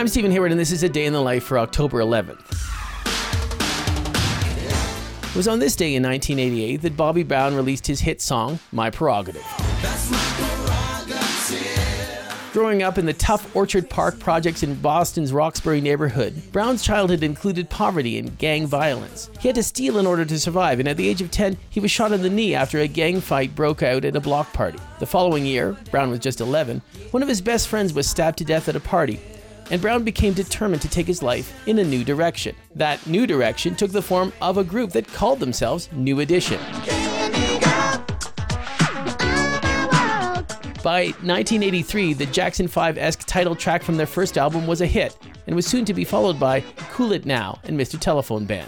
I'm Stephen Hayward, and this is a day in the life for October 11th. It was on this day in 1988 that Bobby Brown released his hit song, My Prerogative. Growing up in the tough Orchard Park projects in Boston's Roxbury neighborhood, Brown's childhood included poverty and gang violence. He had to steal in order to survive, and at the age of 10, he was shot in the knee after a gang fight broke out at a block party. The following year, Brown was just 11, one of his best friends was stabbed to death at a party, and Brown became determined to take his life in a new direction. That new direction took the form of a group that called themselves New Edition. By 1983, the Jackson 5 esque title track from their first album was a hit and was soon to be followed by Cool It Now and Mr. Telephone Man.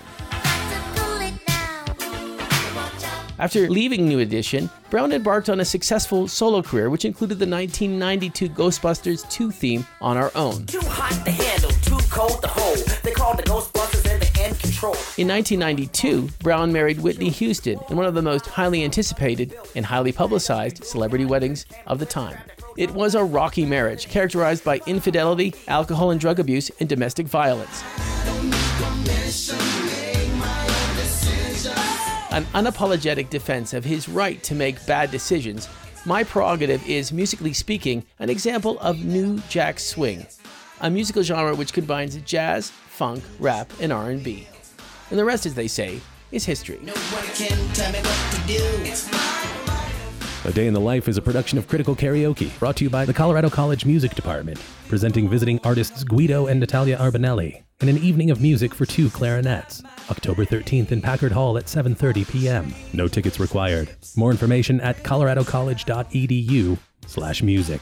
After leaving New Edition, Brown embarked on a successful solo career, which included the 1992 Ghostbusters 2 theme on our own. Too hot to handle, too cold to hold. They called the Ghostbusters and the end control. In 1992, Brown married Whitney Houston in one of the most highly anticipated and highly publicized celebrity weddings of the time. It was a rocky marriage characterized by infidelity, alcohol and drug abuse, and domestic violence. An unapologetic defense of his right to make bad decisions, My Prerogative is, musically speaking, an example of new jack swing, a musical genre which combines jazz, funk, rap, and R&B. And the rest, as they say, is history. A Day in the Life is a production of Critical Karaoke, brought to you by the Colorado College Music Department, presenting visiting artists Guido and Natalia Arbonelli, and an evening of music for two clarinets, October 13th in Packard Hall at 7:30 p.m. No tickets required. More information at coloradocollege.edu/music.